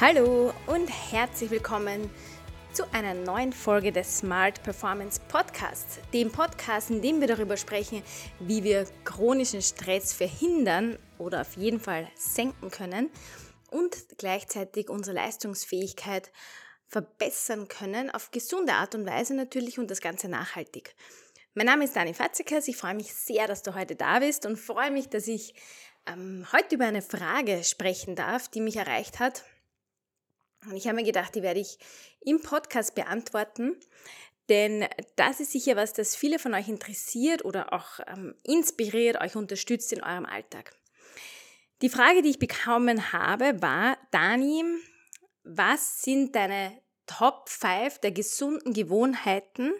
Hallo und herzlich willkommen zu einer neuen Folge des Smart Performance Podcasts, dem Podcast, in dem wir darüber sprechen, wie wir chronischen Stress verhindern oder auf jeden Fall senken können und gleichzeitig unsere Leistungsfähigkeit verbessern können, auf gesunde Art und Weise natürlich und das Ganze nachhaltig. Mein Name ist Dani Fatzikas, ich freue mich sehr, dass du heute da bist und freue mich, dass ich ähm, heute über eine Frage sprechen darf, die mich erreicht hat und ich habe mir gedacht, die werde ich im Podcast beantworten, denn das ist sicher was, das viele von euch interessiert oder auch ähm, inspiriert, euch unterstützt in eurem Alltag. Die Frage, die ich bekommen habe, war, Dani, was sind deine Top 5 der gesunden Gewohnheiten,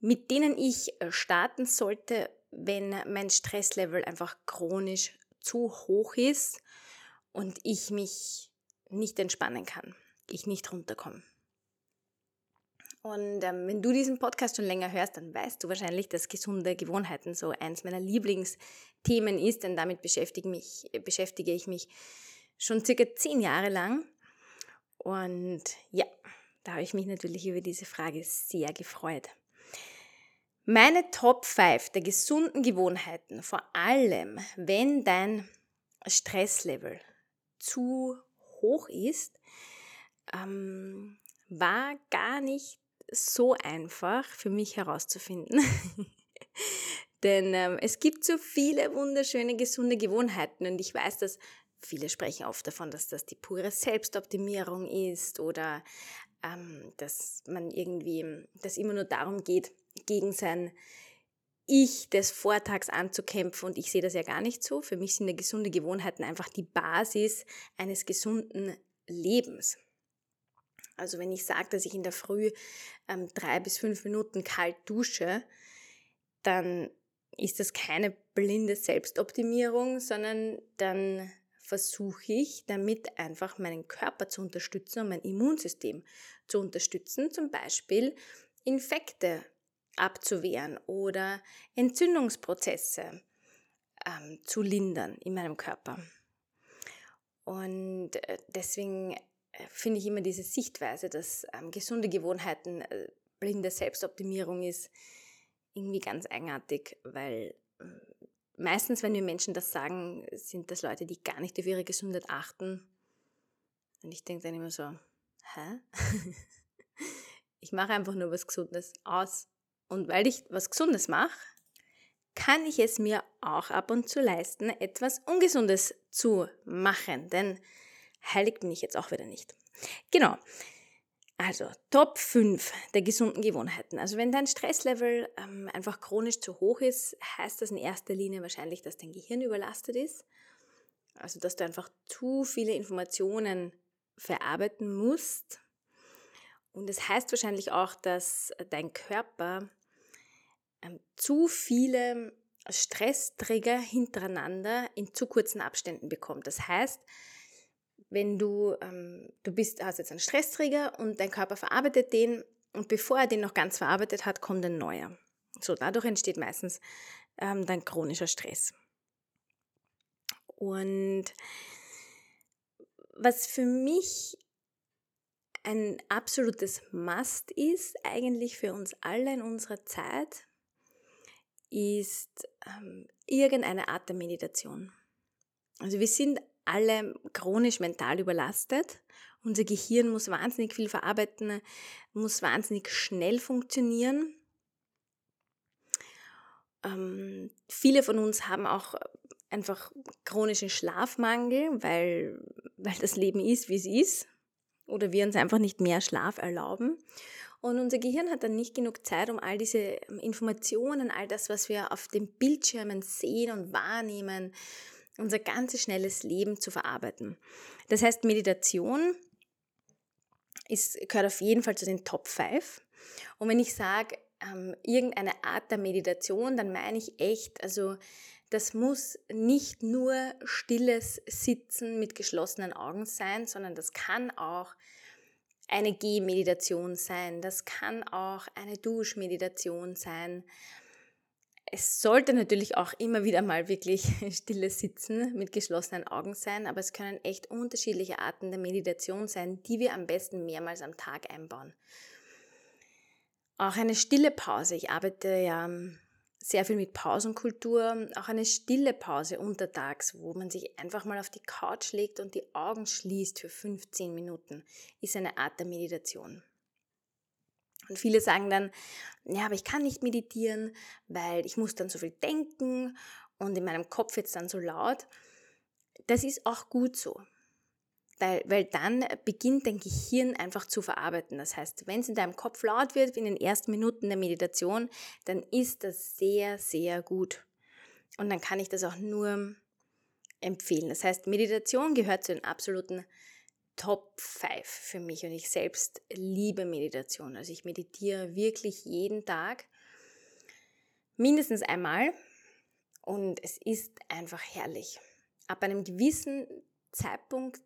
mit denen ich äh, starten sollte, wenn mein Stresslevel einfach chronisch zu hoch ist und ich mich nicht entspannen kann, ich nicht runterkomme. Und ähm, wenn du diesen Podcast schon länger hörst, dann weißt du wahrscheinlich, dass gesunde Gewohnheiten so eins meiner Lieblingsthemen ist, denn damit beschäftige, mich, beschäftige ich mich schon circa zehn Jahre lang. Und ja, da habe ich mich natürlich über diese Frage sehr gefreut. Meine Top 5 der gesunden Gewohnheiten, vor allem wenn dein Stresslevel zu hoch ist, ähm, war gar nicht so einfach für mich herauszufinden. Denn ähm, es gibt so viele wunderschöne, gesunde Gewohnheiten und ich weiß, dass viele sprechen oft davon, dass das die pure Selbstoptimierung ist oder ähm, dass man irgendwie, dass immer nur darum geht, gegen sein ich des Vortags anzukämpfen und ich sehe das ja gar nicht so. Für mich sind gesunde Gewohnheiten einfach die Basis eines gesunden Lebens. Also wenn ich sage, dass ich in der Früh ähm, drei bis fünf Minuten kalt dusche, dann ist das keine blinde Selbstoptimierung, sondern dann versuche ich damit einfach meinen Körper zu unterstützen und mein Immunsystem zu unterstützen, zum Beispiel Infekte abzuwehren oder Entzündungsprozesse ähm, zu lindern in meinem Körper. Und äh, deswegen äh, finde ich immer diese Sichtweise, dass ähm, gesunde Gewohnheiten äh, blinde Selbstoptimierung ist, irgendwie ganz eigenartig, weil äh, meistens, wenn wir Menschen das sagen, sind das Leute, die gar nicht auf ihre Gesundheit achten. Und ich denke dann immer so, hä? ich mache einfach nur was Gesundes aus. Und weil ich was Gesundes mache, kann ich es mir auch ab und zu leisten, etwas Ungesundes zu machen. Denn heilig bin ich jetzt auch wieder nicht. Genau. Also Top 5 der gesunden Gewohnheiten. Also wenn dein Stresslevel ähm, einfach chronisch zu hoch ist, heißt das in erster Linie wahrscheinlich, dass dein Gehirn überlastet ist. Also dass du einfach zu viele Informationen verarbeiten musst. Und es das heißt wahrscheinlich auch, dass dein Körper ähm, zu viele Stressträger hintereinander in zu kurzen Abständen bekommt. Das heißt, wenn du, ähm, du bist, hast jetzt einen Stressträger und dein Körper verarbeitet den und bevor er den noch ganz verarbeitet hat, kommt ein neuer. So, dadurch entsteht meistens ähm, dann chronischer Stress. Und was für mich ein absolutes Must ist, eigentlich für uns alle in unserer Zeit, ist ähm, irgendeine Art der Meditation. Also wir sind alle chronisch mental überlastet. Unser Gehirn muss wahnsinnig viel verarbeiten, muss wahnsinnig schnell funktionieren. Ähm, viele von uns haben auch einfach chronischen Schlafmangel, weil, weil das Leben ist, wie es ist. Oder wir uns einfach nicht mehr Schlaf erlauben. Und unser Gehirn hat dann nicht genug Zeit, um all diese ähm, Informationen, all das, was wir auf den Bildschirmen sehen und wahrnehmen, unser ganzes schnelles Leben zu verarbeiten. Das heißt, Meditation ist, gehört auf jeden Fall zu den Top 5. Und wenn ich sage, ähm, irgendeine Art der Meditation, dann meine ich echt, also das muss nicht nur stilles Sitzen mit geschlossenen Augen sein, sondern das kann auch eine Gehmeditation sein, das kann auch eine Duschmeditation sein. es sollte natürlich auch immer wieder mal wirklich stilles Sitzen mit geschlossenen Augen sein, aber es können echt unterschiedliche Arten der Meditation sein, die wir am besten mehrmals am Tag einbauen. Auch eine stille Pause. Ich arbeite ja sehr viel mit Pausenkultur. Auch eine stille Pause untertags, wo man sich einfach mal auf die Couch legt und die Augen schließt für 15 Minuten, ist eine Art der Meditation. Und viele sagen dann, ja, aber ich kann nicht meditieren, weil ich muss dann so viel denken und in meinem Kopf wird es dann so laut. Das ist auch gut so. Weil, weil dann beginnt dein Gehirn einfach zu verarbeiten. Das heißt, wenn es in deinem Kopf laut wird in den ersten Minuten der Meditation, dann ist das sehr, sehr gut. Und dann kann ich das auch nur empfehlen. Das heißt, Meditation gehört zu den absoluten Top 5 für mich und ich selbst liebe Meditation. Also ich meditiere wirklich jeden Tag, mindestens einmal und es ist einfach herrlich. Ab einem gewissen Zeitpunkt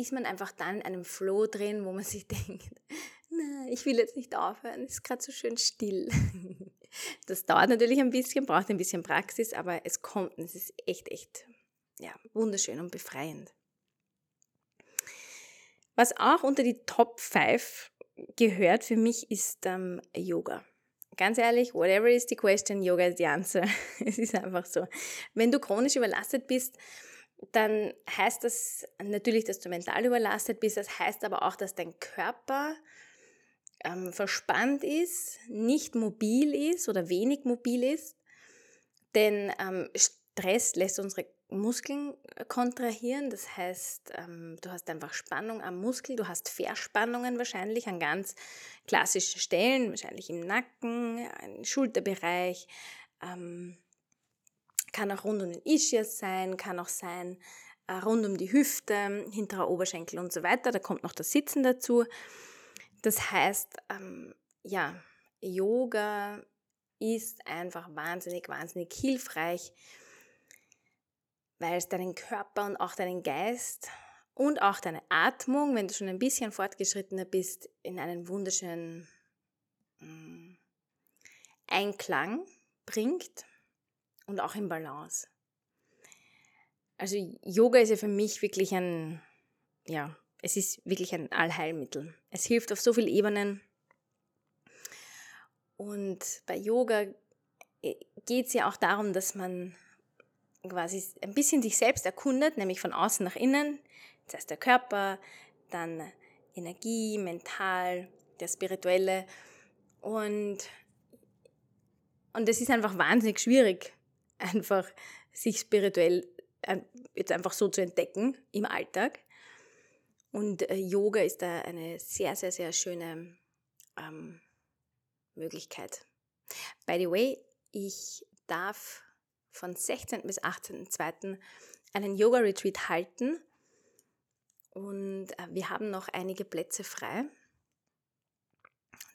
ist man einfach dann in einem Flow drin, wo man sich denkt, na, ich will jetzt nicht aufhören, es ist gerade so schön still. Das dauert natürlich ein bisschen, braucht ein bisschen Praxis, aber es kommt und es ist echt, echt, ja, wunderschön und befreiend. Was auch unter die Top 5 gehört für mich ist ähm, Yoga. Ganz ehrlich, whatever is the question, Yoga is the answer. es ist einfach so. Wenn du chronisch überlastet bist, dann heißt das natürlich, dass du mental überlastet bist. Das heißt aber auch, dass dein Körper ähm, verspannt ist, nicht mobil ist oder wenig mobil ist. Denn ähm, Stress lässt unsere Muskeln äh, kontrahieren. Das heißt, ähm, du hast einfach Spannung am Muskel, du hast Verspannungen wahrscheinlich an ganz klassischen Stellen, wahrscheinlich im Nacken, im Schulterbereich. Ähm, kann auch rund um den Ischias sein, kann auch sein äh, rund um die Hüfte, hinterer Oberschenkel und so weiter. Da kommt noch das Sitzen dazu. Das heißt, ähm, ja, Yoga ist einfach wahnsinnig, wahnsinnig hilfreich weil es deinen Körper und auch deinen Geist und auch deine Atmung, wenn du schon ein bisschen fortgeschrittener bist, in einen wunderschönen mm, Einklang bringt und auch in Balance. Also Yoga ist ja für mich wirklich ein, ja, es ist wirklich ein Allheilmittel. Es hilft auf so vielen Ebenen. Und bei Yoga äh, geht es ja auch darum, dass man quasi ein bisschen sich selbst erkundet, nämlich von außen nach innen. Das heißt der Körper, dann Energie, mental, der spirituelle. Und, und es ist einfach wahnsinnig schwierig, einfach sich spirituell äh, jetzt einfach so zu entdecken im Alltag. Und äh, Yoga ist da eine sehr, sehr, sehr schöne ähm, Möglichkeit. By the way, ich darf von 16. bis 18.02. einen Yoga-Retreat halten. Und äh, wir haben noch einige Plätze frei.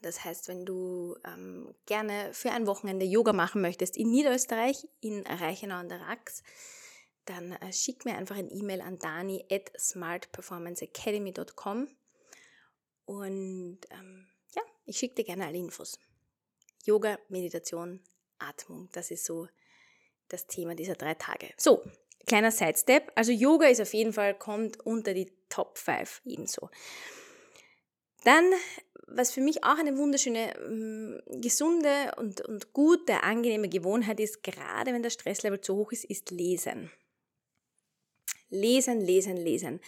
Das heißt, wenn du ähm, gerne für ein Wochenende Yoga machen möchtest in Niederösterreich, in Reichenau an der Rax, dann äh, schick mir einfach ein E-Mail an dani at smartperformanceacademy.com und ähm, ja, ich schicke dir gerne alle Infos. Yoga, Meditation, Atmung, das ist so das Thema dieser drei Tage. So, kleiner Sidestep. Also Yoga ist auf jeden Fall, kommt unter die Top 5 ebenso. Dann, was für mich auch eine wunderschöne, mm, gesunde und, und gute, angenehme Gewohnheit ist, gerade wenn das Stresslevel zu hoch ist, ist Lesen. Lesen, lesen, lesen.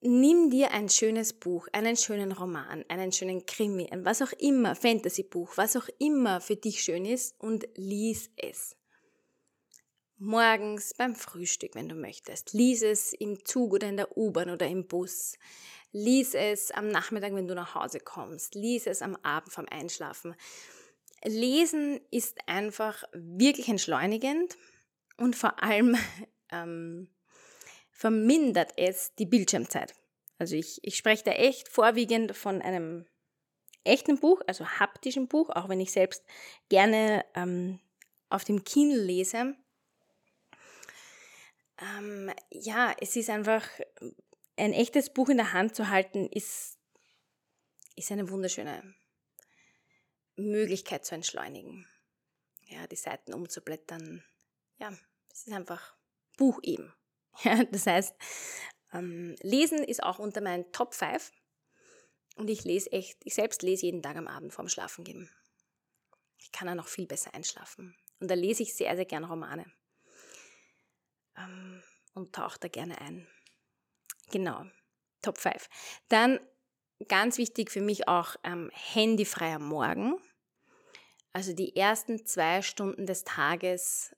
Nimm dir ein schönes Buch, einen schönen Roman, einen schönen Krimi, was auch immer, Fantasybuch, was auch immer für dich schön ist und lies es. Morgens beim Frühstück, wenn du möchtest. Lies es im Zug oder in der U-Bahn oder im Bus. Lies es am Nachmittag, wenn du nach Hause kommst. Lies es am Abend vorm Einschlafen. Lesen ist einfach wirklich entschleunigend und vor allem ähm, vermindert es die Bildschirmzeit. Also ich, ich spreche da echt vorwiegend von einem echten Buch, also haptischen Buch, auch wenn ich selbst gerne ähm, auf dem Kindle lese. Ähm, ja, es ist einfach, ein echtes Buch in der Hand zu halten, ist, ist eine wunderschöne Möglichkeit zu entschleunigen. Ja, die Seiten umzublättern. Ja, es ist einfach Buch eben. Ja, das heißt, ähm, Lesen ist auch unter meinen Top 5. Und ich lese echt, ich selbst lese jeden Tag am Abend vorm Schlafengehen. Ich kann dann noch viel besser einschlafen. Und da lese ich sehr, sehr gerne Romane. Ähm, und tauche da gerne ein. Genau, Top 5. Dann ganz wichtig für mich auch ähm, handyfreier Morgen. Also die ersten zwei Stunden des Tages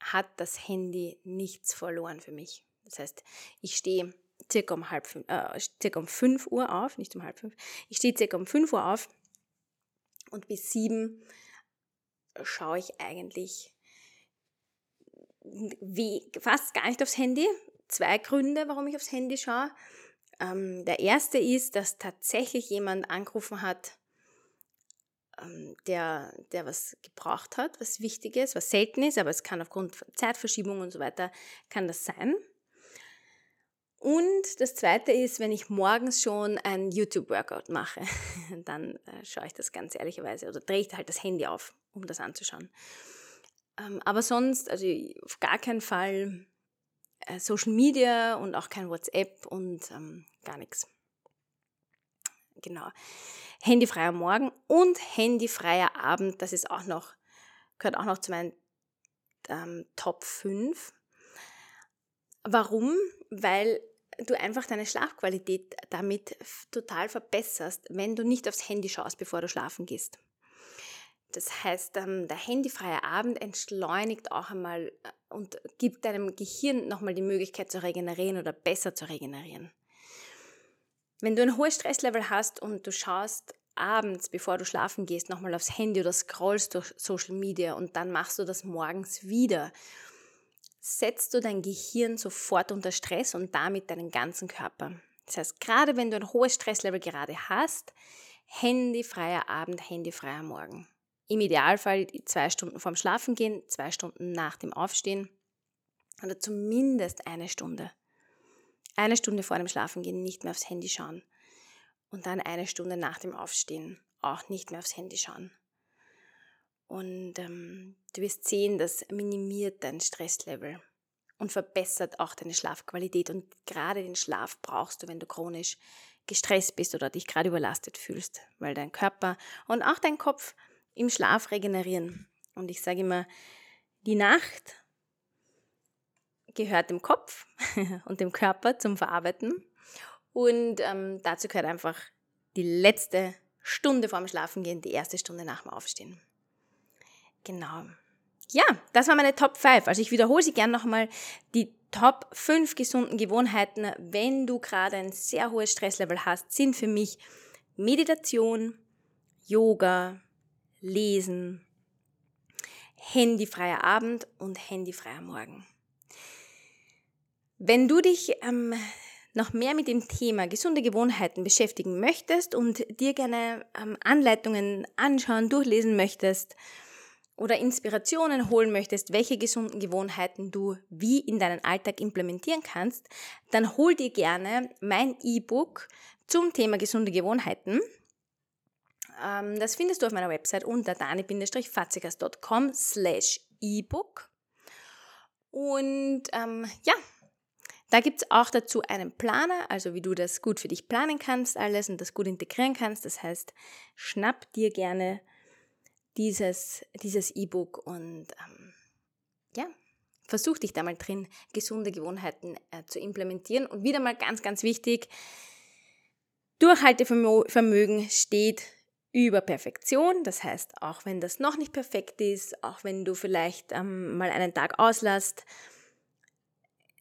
hat das Handy nichts verloren für mich. Das heißt, ich stehe circa um halb fünf, äh, circa um 5 Uhr auf, nicht um halb fünf. Ich stehe circa um 5 Uhr auf und bis sieben schaue ich eigentlich wie, fast gar nicht aufs Handy. Zwei Gründe, warum ich aufs Handy schaue. Ähm, der erste ist, dass tatsächlich jemand angerufen hat, ähm, der, der was gebraucht hat, was wichtig ist, was selten ist, aber es kann aufgrund von Zeitverschiebung und so weiter, kann das sein. Und das zweite ist, wenn ich morgens schon ein YouTube-Workout mache, dann äh, schaue ich das ganz ehrlicherweise oder drehe ich halt das Handy auf, um das anzuschauen. Ähm, aber sonst, also auf gar keinen Fall äh, Social Media und auch kein WhatsApp und ähm, gar nichts. Genau. Handyfreier Morgen und handyfreier Abend, das ist auch noch, gehört auch noch zu meinen ähm, Top 5. Warum? Weil du einfach deine Schlafqualität damit total verbesserst, wenn du nicht aufs Handy schaust, bevor du schlafen gehst. Das heißt, ähm, der handyfreie Abend entschleunigt auch einmal äh, und gibt deinem Gehirn nochmal die Möglichkeit zu regenerieren oder besser zu regenerieren. Wenn du ein hohes Stresslevel hast und du schaust abends, bevor du schlafen gehst, nochmal aufs Handy oder scrollst durch Social Media und dann machst du das morgens wieder, setzt du dein Gehirn sofort unter Stress und damit deinen ganzen Körper. Das heißt, gerade wenn du ein hohes Stresslevel gerade hast, handyfreier Abend, handyfreier Morgen. Im Idealfall zwei Stunden vorm Schlafen gehen, zwei Stunden nach dem Aufstehen oder zumindest eine Stunde. Eine Stunde vor dem Schlafengehen nicht mehr aufs Handy schauen und dann eine Stunde nach dem Aufstehen auch nicht mehr aufs Handy schauen. Und ähm, du wirst sehen, das minimiert dein Stresslevel und verbessert auch deine Schlafqualität. Und gerade den Schlaf brauchst du, wenn du chronisch gestresst bist oder dich gerade überlastet fühlst, weil dein Körper und auch dein Kopf im Schlaf regenerieren. Und ich sage immer, die Nacht gehört dem Kopf und dem Körper zum Verarbeiten. Und ähm, dazu gehört einfach die letzte Stunde vorm Schlafengehen, die erste Stunde nach dem Aufstehen. Genau. Ja, das war meine Top 5. Also ich wiederhole sie gerne nochmal. Die Top 5 gesunden Gewohnheiten, wenn du gerade ein sehr hohes Stresslevel hast, sind für mich Meditation, Yoga, Lesen, handyfreier Abend und handyfreier Morgen. Wenn du dich ähm, noch mehr mit dem Thema gesunde Gewohnheiten beschäftigen möchtest und dir gerne ähm, Anleitungen anschauen, durchlesen möchtest oder Inspirationen holen möchtest, welche gesunden Gewohnheiten du wie in deinen Alltag implementieren kannst, dann hol dir gerne mein E-Book zum Thema gesunde Gewohnheiten. Ähm, das findest du auf meiner Website unter dani-fatzigas.com slash ebook. Und ähm, ja, da gibt es auch dazu einen Planer, also wie du das gut für dich planen kannst, alles und das gut integrieren kannst. Das heißt, schnapp dir gerne dieses dieses E-Book und ähm, ja, versuch dich da mal drin, gesunde Gewohnheiten äh, zu implementieren. Und wieder mal ganz, ganz wichtig, Durchhaltevermögen steht über Perfektion. Das heißt, auch wenn das noch nicht perfekt ist, auch wenn du vielleicht ähm, mal einen Tag auslässt,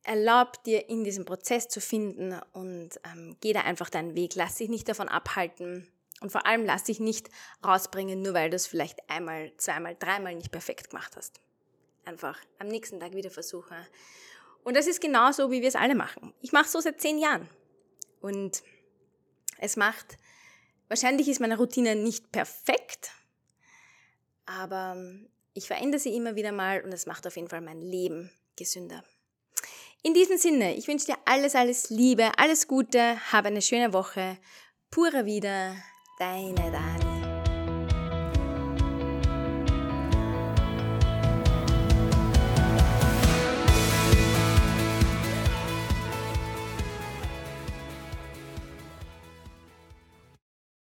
erlaub dir in diesem Prozess zu finden und ähm, geh da einfach deinen Weg. Lass dich nicht davon abhalten und vor allem lass dich nicht rausbringen, nur weil du es vielleicht einmal, zweimal, dreimal nicht perfekt gemacht hast. Einfach am nächsten Tag wieder versuchen. Und das ist genauso, wie wir es alle machen. Ich mache so seit zehn Jahren und es macht Wahrscheinlich ist meine Routine nicht perfekt, aber ich verändere sie immer wieder mal und es macht auf jeden Fall mein Leben gesünder. In diesem Sinne, ich wünsche dir alles, alles Liebe, alles Gute, habe eine schöne Woche. Pura wieder, deine Dani.